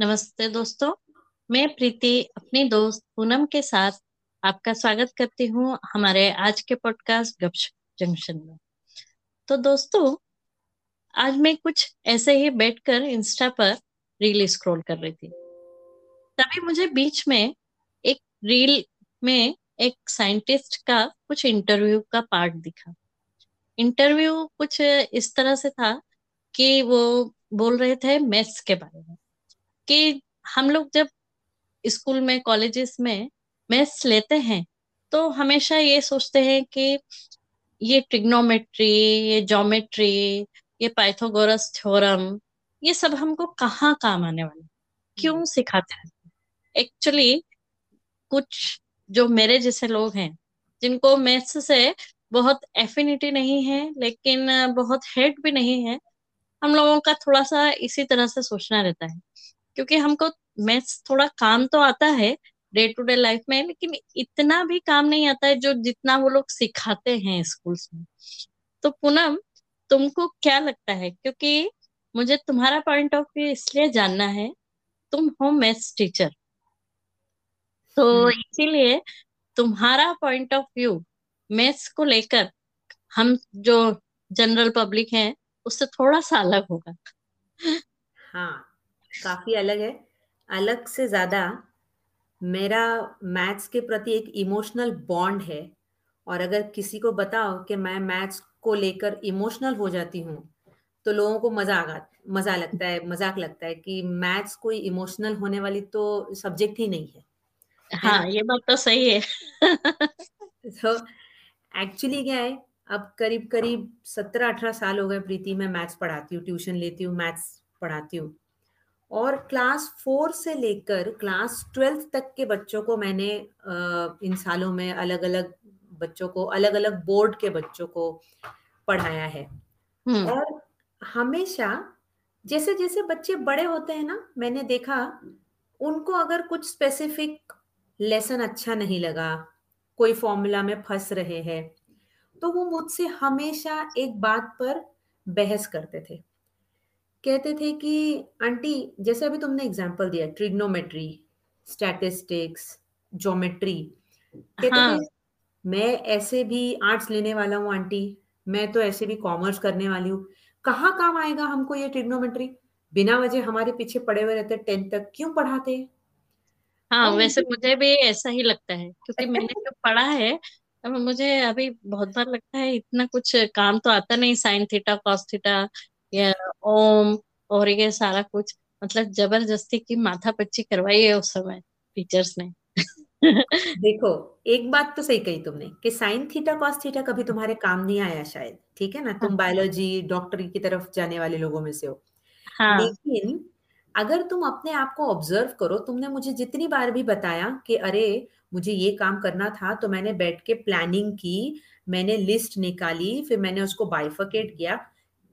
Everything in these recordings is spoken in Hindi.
नमस्ते दोस्तों, मैं प्रीति अपनी दोस्त पूनम के साथ आपका स्वागत करती हूँ हमारे आज के पॉडकास्ट गपशप जंक्शन में। तो दोस्तों, आज मैं कुछ ऐसे ही बैठकर इंस्टा पर रील स्क्रॉल कर रही थी। तभी मुझे बीच में एक रील में एक साइंटिस्ट का कुछ इंटरव्यू का पार्ट दिखा। इंटरव्यू कुछ इस तरह से था कि वो बोल रहे थे मैथ्स के बारे में। कि हम लोग जब स्कूल में कॉलेजेस में मैथ्स लेते हैं तो हमेशा ये सोचते हैं कि ये ट्रिग्नोमेट्री ये जोमेट्री ये पाइथागोरस थ्योरम ये सब हमको कहाँ काम आने वाले क्यों हम्म। सिखाते हैं? एक्चुअली कुछ जो मेरे जैसे लोग हैं जिनको मैथ्स से बहुत एफिनिटी नहीं है लेकिन बहुत हेट भी नहीं है हम लोगों का थोड़ा सा इसी तरह से सोचना रहता है। क्योंकि हमको मैथ्स थोड़ा काम तो आता है डे टू डे लाइफ में लेकिन इतना भी काम नहीं आता है जो जितना वो लोग सिखाते हैं स्कूल्स में। तो पूनम तुमको क्या लगता है? क्योंकि मुझे तुम्हारा पॉइंट ऑफ़ व्यू इसलिए जानना है तुम हो मैथ्स टीचर तो हम्म। इसीलिए तुम्हारा पॉइंट ऑफ़ व्यू मैथ्स को लेकर हम जो जनरल पब्लिक है उससे थोड़ा सा अलग होगा। हाँ। काफ़ी अलग है। अलग से ज़्यादा मेरा मैथ्स के प्रति एक इमोशनल बॉन्ड है और अगर किसी को बताओ कि मैं मैथ्स को लेकर इमोशनल हो जाती हूँ तो लोगों को मज़ा आ मज़ा लगता है मज़ाक लगता है कि मैथ्स कोई इमोशनल होने वाली तो सब्जेक्ट ही नहीं है। हाँ ये बात तो सही है। तो एक्चुअली क्या है अब करीब करीब सत्रह अठारह साल हो गए प्रीति मैं मैथ्स पढ़ाती हूँ ट्यूशन लेती हूँ मैथ्स पढ़ाती हूँ। और क्लास फोर से लेकर क्लास ट्वेल्थ तक के बच्चों को मैंने इन सालों में अलग अलग बच्चों को अलग अलग बोर्ड के बच्चों को पढ़ाया है हम्म। और हमेशा जैसे जैसे बच्चे बड़े होते हैं ना मैंने देखा उनको अगर कुछ स्पेसिफिक लेसन अच्छा नहीं लगा कोई फॉर्मूला में फंस रहे हैं तो वो मुझसे हमेशा एक बात पर बहस करते थे कहते थे कि आंटी जैसे अभी तुमने एग्ज़ाम्पल दिया ट्रिग्नोमेट्री स्टैटिस्टिक्स ज्योमेट्री कहते हाँ. थे मैं ऐसे भी आर्ट्स लेने वाला हूँ आंटी मैं तो ऐसे भी कॉमर्स करने वाली हूँ। कहाँ काम आएगा हमको ये ट्रिग्नोमेट्री बिना वजह हमारे पीछे पड़े हुए रहते टेंथ तक क्यों पढ़ाते? हाँ वैसे मुझे भी ऐसा ही लगता है क्योंकि मैंने जो पढ़ा है मुझे अभी बहुत बार लगता है इतना कुछ काम तो आता नहीं साइन थीटा कॉस थीटा या ओम और ये सारा कुछ मतलब ज़बरदस्ती की माथा पच्ची करवाई है उस समय टीचर्स ने देखो एक बात तो सही कही तुमने कि साइन थीटा कॉस थीटा कभी तुम्हारे काम नहीं आया शायद ठीक है ना तुम बायोलॉजी हाँ। डॉक्टरी की तरफ़ जाने वाले लोगों में से हो हाँ. लेकिन अगर तुम अपने आप को ऑब्ज़र्व करो तुमने मुझे जितनी बार भी बताया कि अरे मुझे ये काम करना था तो मैंने बैठ के प्लानिंग की मैंने लिस्ट निकाली फिर मैंने उसको बाइफकेट किया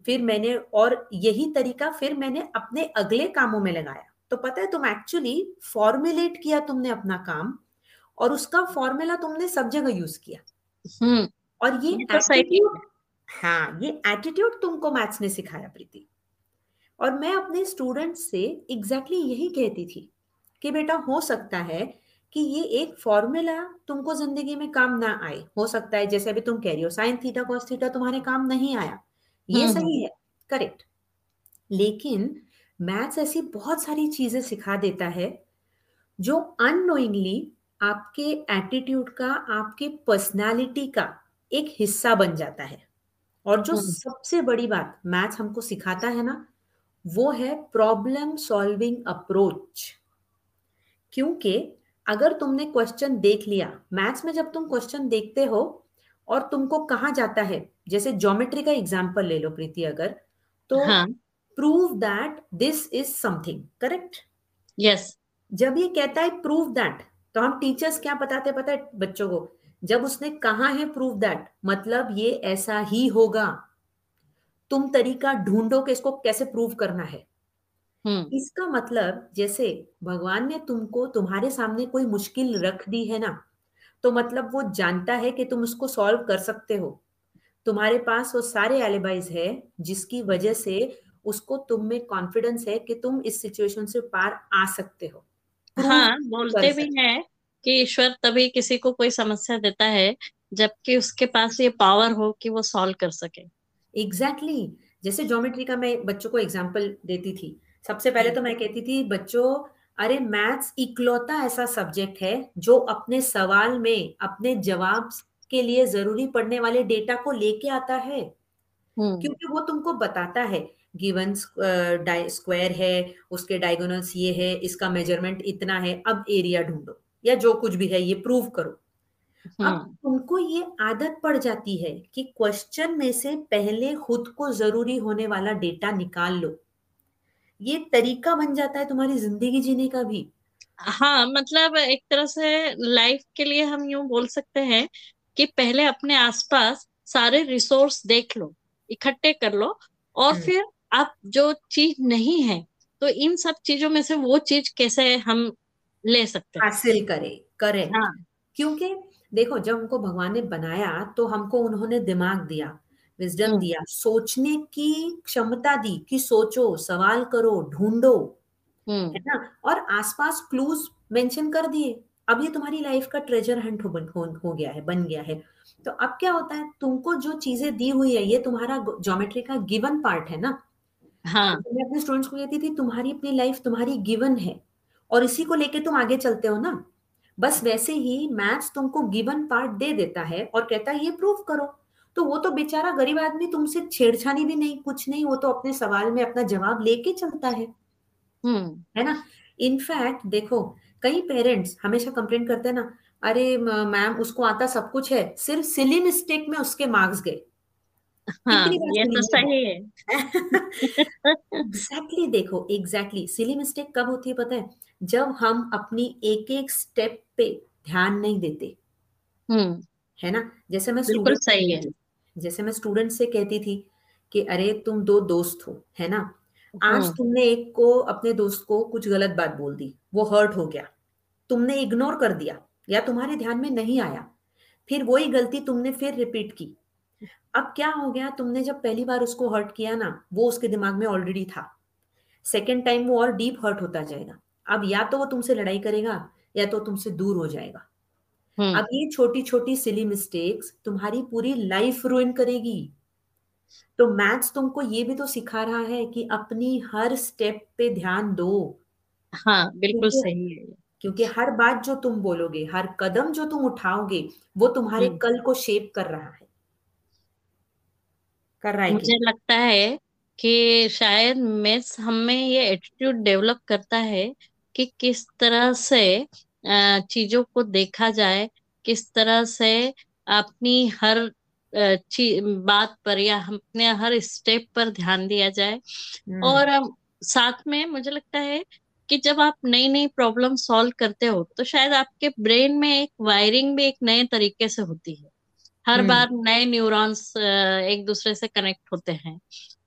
फिर मैंने और यही तरीका फिर मैंने अपने अगले कामों में लगाया। तो पता है तुम एक्चुअली फॉर्मुलेट किया तुमने अपना काम और उसका फॉर्मूला तुमने सब जगह यूज़ किया। हम्म। और ये एटीट्यूड तो हाँ ये एटीट्यूड तुमको मैथ्स ने सिखाया प्रीति। और मैं अपने स्टूडेंट से एग्जैक्टली exactly यही कहती थी कि बेटा हो सकता है कि ये एक फॉर्मूला तुमको ज़िंदगी में काम ना आए। हो सकता है जैसे अभी तुम कह रही हो साइन थीटा कॉस थीटा तुम्हारे काम नहीं आया। ये हम्म, सही हम्म। है करेक्ट लेकिन मैथ्स ऐसी बहुत सारी चीज़ें सिखा देता है जो अनोइंगली आपके एटीट्यूड का आपके पर्सनालिटी का एक हिस्सा बन जाता है और जो हम्म। सबसे बड़ी बात मैथ्स हमको सिखाता है ना वो है प्रॉब्लम सॉल्विंग अप्रोच क्योंकि अगर तुमने क्वेश्चन देख लिया मैथ्स में जब तुम क्वेश्चन देखते हो और तुमको कहा जाता है? जैसे ज्योमेट्री का एग्ज़ाम्पल ले लो प्रीति अगर तो prove that this is something correct yes जब ये कहता है प्रूव दैट तो हम टीचर्स क्या बताते पता है बच्चों को? जब उसने कहा है प्रूव दैट मतलब ये ऐसा ही होगा। तुम तरीका ढूंढो कि इसको कैसे प्रूव करना है। hmm. इसका मतलब जैसे भगवान ने तुमको तुम्हारे सामने कोई मुश्किल रख दी है ना तो मतलब वो जानता है कि तुम उसको सॉल्व कर सकते हो। तुम्हारे पास वो सारे एलिबाइज है जिसकी वजह से उसको तुम में कॉन्फिडेंस है कि तुम इस सिचुएशन से पार आ सकते हो। हाँ बोलते भी हैं कि ईश्वर तभी किसी को कोई समस्या देता है जबकि उसके पास ये पावर हो कि वो सॉल्व कर सके। Exactly exactly. जैसे ज्योमेट्री का मैं बच्चों को एग्ज़ाम्पल देती थी। सबसे पहले तो मैं कहती थी बच्चों अरे मैथ्स इकलौता ऐसा सब्जेक्ट है जो अपने सवाल में अपने जवाब के लिए ज़रूरी पड़ने वाले डेटा को लेके आता है हम्म। क्योंकि वो तुमको बताता है गिवन स्क्वायर है उसके डायगोनल्स ये है इसका मेज़रमेंट इतना है अब एरिया ढूंढो या जो कुछ भी है ये प्रूव करो अब हम्म। तुमको ये आदत पड़ जाती है कि क्वेश्चन में से पहले खुद को ज़रूरी होने वाला डेटा निकाल लो ये तरीका बन जाता है तुम्हारी ज़िंदगी जीने का भी। हाँ मतलब एक तरह से लाइफ के लिए हम यूँ बोल सकते हैं कि पहले अपने आसपास सारे रिसोर्स देख लो इकट्ठे कर लो और हम्म। फिर आप जो चीज़ नहीं है तो इन सब चीज़ों में से वो चीज़ कैसे हम ले सकते हैं? हासिल करें करें। हाँ। क्योंकि देखो जब हमको भगवान ने बनाया तो हमको उन्होंने दिमाग दिया। Wisdom hmm. दिया। सोचने की क्षमता दी कि सोचो सवाल करो ढूंढो हम्म। है ना? और आसपास क्लूज मेंशन कर दिए। अब ये तुम्हारी लाइफ का ट्रेजर हंट हो, हो, हो गया है बन गया है। तो अब क्या होता है? तुमको जो चीज़ें दी हुई है ये तुम्हारा ज्योमेट्री का गिवन पार्ट है ना? हाँ। तो मैं अपने स्टूडेंट्स को कहती थी तुम्हारी अपनी लाइफ तुम्हारी गिवन है और इसी को लेके तुम आगे चलते हो ना? बस वैसे ही मैथ्स तुमको गिवन पार्ट दे देता है और कहता है ये प्रूव करो। तो वो तो बेचारा गरीब आदमी तुमसे छेड़छानी भी नहीं कुछ नहीं वो तो अपने सवाल में अपना जवाब लेके चलता है। हम्म। है ना? इनफैक्ट देखो कई पेरेंट्स हमेशा कंप्लेन करते हैं ना अरे मैम उसको आता सब कुछ है सिर्फ़ सिली मिस्टेक में उसके मार्क्स गए। हाँ, ये तो सही है। एग्जैक्टली देखो एग्जैक्टली सिली मिस्टेक कब होती है पता है? जब हम अपनी एक एक स्टेप पे ध्यान नहीं देते। हम्म। है ना? जैसे मैं बिल्कुल सही है। जैसे मैं स्टूडेंट से कहती थी कि अरे तुम दो दोस्त हो है ना? आज हम्म। तुमने एक को अपने दोस्त को कुछ गलत बात बोल दी वो हर्ट हो गया। तुमने इग्नोर कर दिया या तुम्हारे ध्यान में नहीं आया फिर वही गलती तुमने फिर रिपीट की। अब क्या हो गया? तुमने जब पहली बार उसको हर्ट किया ना वो उसके दिमाग में ऑलरेडी था। सेकेंड टाइम वो और डीप हर्ट होता जाएगा। अब या तो वो तुमसे लड़ाई करेगा या तो तुमसे दूर हो जाएगा। अब ये छोटी छोटी सिली मिस्टेक्स तुम्हारी पूरी लाइफ रुइन करेगी। तो मैथ्स तुमको ये भी तो सिखा रहा है कि अपनी हर स्टेप पे ध्यान दो। हाँ बिल्कुल सही है क्योंकि हर बात जो तुम बोलोगे हर कदम जो तुम उठाओगे वो तुम्हारे हम्म। कल को शेप कर रहा है। कर रहा है मुझे लगता है कि शायद मैथ्स हमें ये एटीट्यूड डेवलप करता है कि किस तरह से चीज़ों को देखा जाए किस तरह से अपनी हर बात पर या अपने हर स्टेप पर ध्यान दिया जाए हम्म। और साथ में मुझे लगता है कि जब आप नई नई प्रॉब्लम सॉल्व करते हो तो शायद आपके ब्रेन में एक वायरिंग भी एक नए तरीके से होती है हर हम्म। बार नए न्यूरॉन्स एक दूसरे से कनेक्ट होते हैं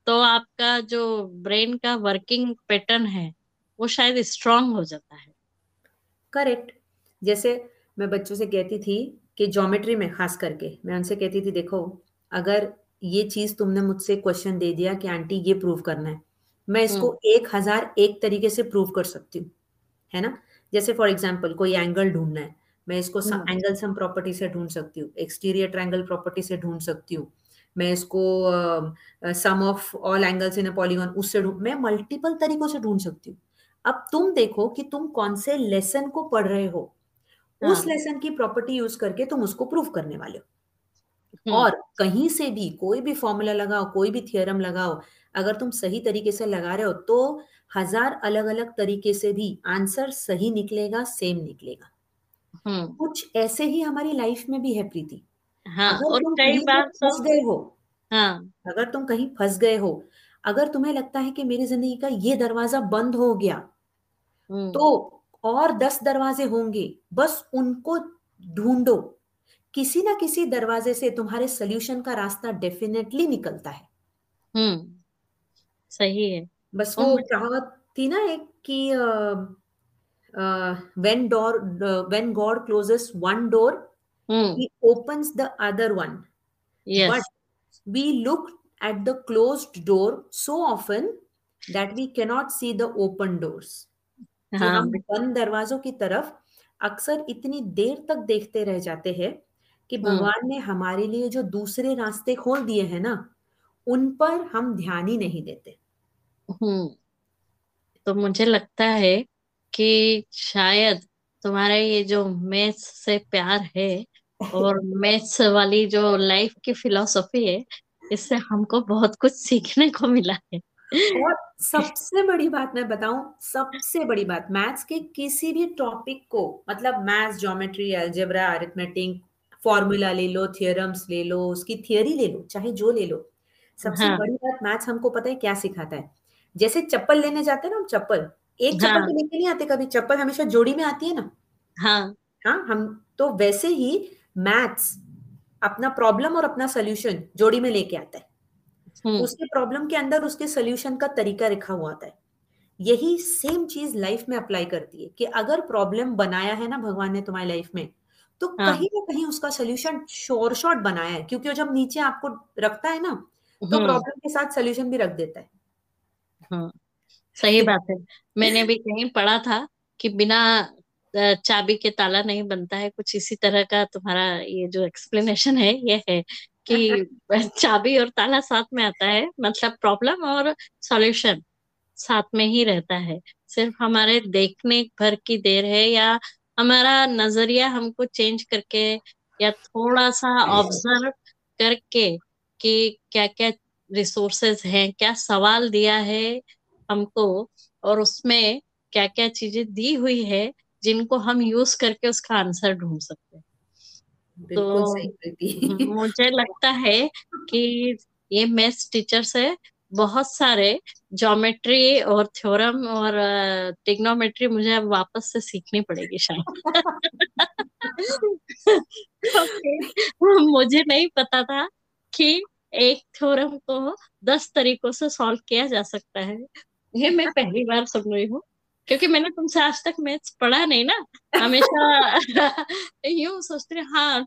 तो आपका जो ब्रेन का वर्किंग पैटर्न है वो शायद स्ट्रांग हो जाता है करेक्ट। जैसे मैं बच्चों से कहती थी कि ज्योमेट्री में खास करके मैं उनसे कहती थी देखो अगर ये चीज़ तुमने मुझसे क्वेश्चन दे दिया कि आंटी ये प्रूव करना है मैं इसको हम्म। एक हज़ार एक तरीके से प्रूव कर सकती हूँ है ना? जैसे फॉर एग्ज़ाम्पल कोई एंगल ढूंढना है मैं इसको एंगल सम प्रॉपर्टी से ढूंढ सकती हूँ एक्सटीरियर ट्रायंगल प्रॉपर्टी से ढूंढ सकती हूँ मैं इसको sum of all angles in a polygon उससे ढूंढ मैं मल्टीपल तरीकों से ढूंढ सकती हूँ। अब तुम देखो कि तुम कौन से लेसन को पढ़ रहे हो हाँ. उस लेसन की प्रॉपर्टी यूज़ करके तुम उसको प्रूव करने वाले हो हम्म। और कहीं से भी कोई भी फॉर्मूला लगाओ कोई भी थियरम लगाओ अगर तुम सही तरीके से लगा रहे हो तो हज़ार अलग अलग तरीके से भी आंसर सही निकलेगा सेम निकलेगा हम्म। कुछ ऐसे ही हमारी लाइफ में भी है प्रीति हाँ, अगर और तुम कई बार फंस गए हो हाँ अगर तुम कहीं फंस गए हो अगर तुम्हें लगता है कि मेरी ज़िंदगी का ये दरवाज़ा बंद हो गया। तो और दस दरवाजे होंगे बस उनको ढूंढो। किसी ना किसी दरवाजे से तुम्हारे सोल्यूशन का रास्ता डेफिनेटली निकलता है। हम्म सही है। बस वो कहावत थी ना एक कि when door when God closes one door he opens the other one but we look at the closed door so often that we cannot see the open doors कि हम बंद दरवाजों की तरफ़ अक्सर इतनी देर तक देखते रह जाते हैं कि हम्म। भगवान ने हमारे लिए जो दूसरे रास्ते खोल दिए हैं ना उन पर हम ध्यान ही नहीं देते। हम्म। तो मुझे लगता है कि शायद तुम्हारा ये जो मैथ्स से प्यार है और मैथ्स वाली जो लाइफ की फिलॉसफी है इससे हमको बहुत कुछ सीखने को मिला है। और सबसे बड़ी बात मैं बताऊँ सबसे बड़ी बात मैथ्स के किसी भी टॉपिक को मतलब maths geometry algebra arithmetic formula ले लो थियरम्स ले लो उसकी थियरी ले लो चाहे जो ले लो सबसे हाँ. बड़ी बात मैथ्स हमको पता है क्या सिखाता है जैसे चप्पल लेने जाते हैं ना हम चप्पल एक चप्पल हाँ. तो लेके नहीं आते कभी चप्पल हमेशा जोड़ी में आती है ना हाँ हाँ हम तो वैसे ही मैथ्स अपना प्रॉब्लम और अपना सोल्यूशन जोड़ी में लेके आता है। उसके प्रॉब्लम के अंदर उसके सोल्यूशन का तरीका लिखा हुआ आता है यही सेम चीज़ लाइफ में अप्लाई करती है कि अगर प्रॉब्लम बनाया है ना भगवान ने तुम्हारी लाइफ में तो हाँ. कहीं ना कहीं उसका सोल्यूशन शोर शॉर्ट बनाया है। क्योंकि जब नीचे आपको रखता है ना तो प्रॉब्लम हम्म। के साथ सोल्यूशन भी रख देता है। हाँ सही बात है। मैंने भी कहीं पढ़ा था कि बिना चाबी के ताला नहीं बनता है कुछ इसी तरह का तुम्हारा ये जो एक्सप्लेनेशन है ये है। कि चाबी और ताला साथ में आता है मतलब प्रॉब्लम और सॉल्यूशन साथ में ही रहता है। सिर्फ़ हमारे देखने भर की देर है या हमारा नज़रिया हमको चेंज करके या थोड़ा सा ऑब्ज़र्व करके कि क्या क्या रिसोर्सेज हैं क्या सवाल दिया है हमको और उसमें क्या क्या चीज़ें दी हुई है जिनको हम यूज़ करके उसका आंसर ढूंढ सकते हैं। तो मुझे लगता है कि ये मैथ्स टीचर से बहुत सारे ज्योमेट्री और थ्योरम और टिग्नोमेट्री मुझे अब वापस से सीखनी पड़ेगी शायद। मुझे नहीं पता था कि एक थ्योरम को दस तरीकों से सॉल्व किया जा सकता है। ये मैं पहली बार सुन रही हूँ। क्योंकि मैंने तुमसे आज तक मैथ्स पढ़ा नहीं ना हमेशा यूँ सोचते हाँ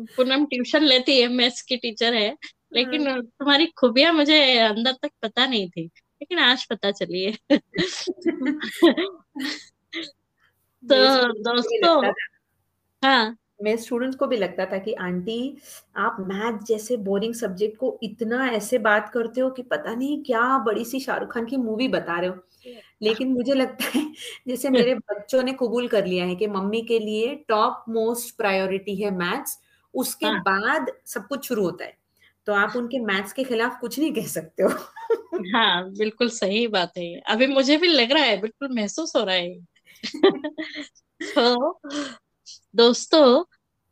पूनम ट्यूशन लेती है मैथ्स की टीचर है लेकिन हाँ। तुम्हारी खूबियाँ मुझे अंदर तक पता नहीं थी लेकिन आज पता चली है। तो दोस्तों हाँ। मेरे स्टूडेंट्स को भी लगता था कि आंटी आप मैथ जैसे बोरिंग सब्जेक्ट को इतना ऐसे बात करते हो कि पता नहीं क्या बड़ी सी शाहरुख खान की मूवी बता रहे हो। लेकिन मुझे लगता है जैसे मेरे बच्चों ने कबूल कर लिया है कि मम्मी के लिए टॉप मोस्ट प्रायोरिटी है मैथ्स उसके हाँ. बाद सब कुछ शुरू होता है। तो आप उनके मैथ्स के खिलाफ कुछ नहीं कह सकते हो। हाँ बिल्कुल सही बात है अभी मुझे भी लग रहा है बिल्कुल महसूस हो रहा है तो दोस्तों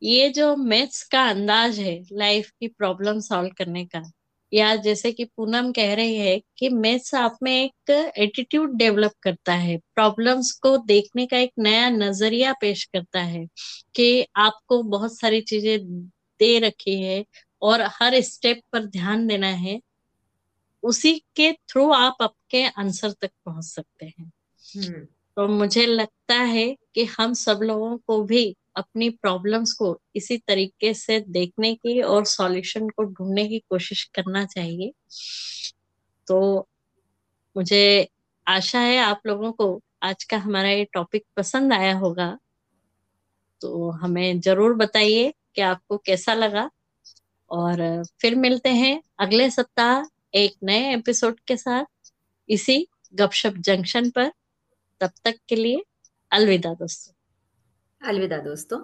ये जो मैथ्स का अंदाज है लाइफ की प्रॉब्लम सॉल्व करने का या जैसे कि पूनम कह रही है कि मैथ्स आप में एक एटीट्यूड डेवलप करता है प्रॉब्लम्स को देखने का एक नया नज़रिया पेश करता है कि आपको बहुत सारी चीज़ें दे रखी है और हर स्टेप पर ध्यान देना है उसी के थ्रू आप आपके आंसर तक पहुँच सकते हैं हम्म। तो मुझे लगता है कि हम सब लोगों को भी अपनी प्रॉब्लम्स को इसी तरीके से देखने की और सॉल्यूशन को ढूँढने की कोशिश करना चाहिए। तो मुझे आशा है आप लोगों को आज का हमारा ये टॉपिक पसंद आया होगा। तो हमें ज़रूर बताइए कि आपको कैसा लगा। और फिर मिलते हैं अगले सप्ताह एक नए एपिसोड के साथ इसी गपशप जंक्शन पर। तब तक के लिए अलविदा दोस्तों। अलविदा दोस्तों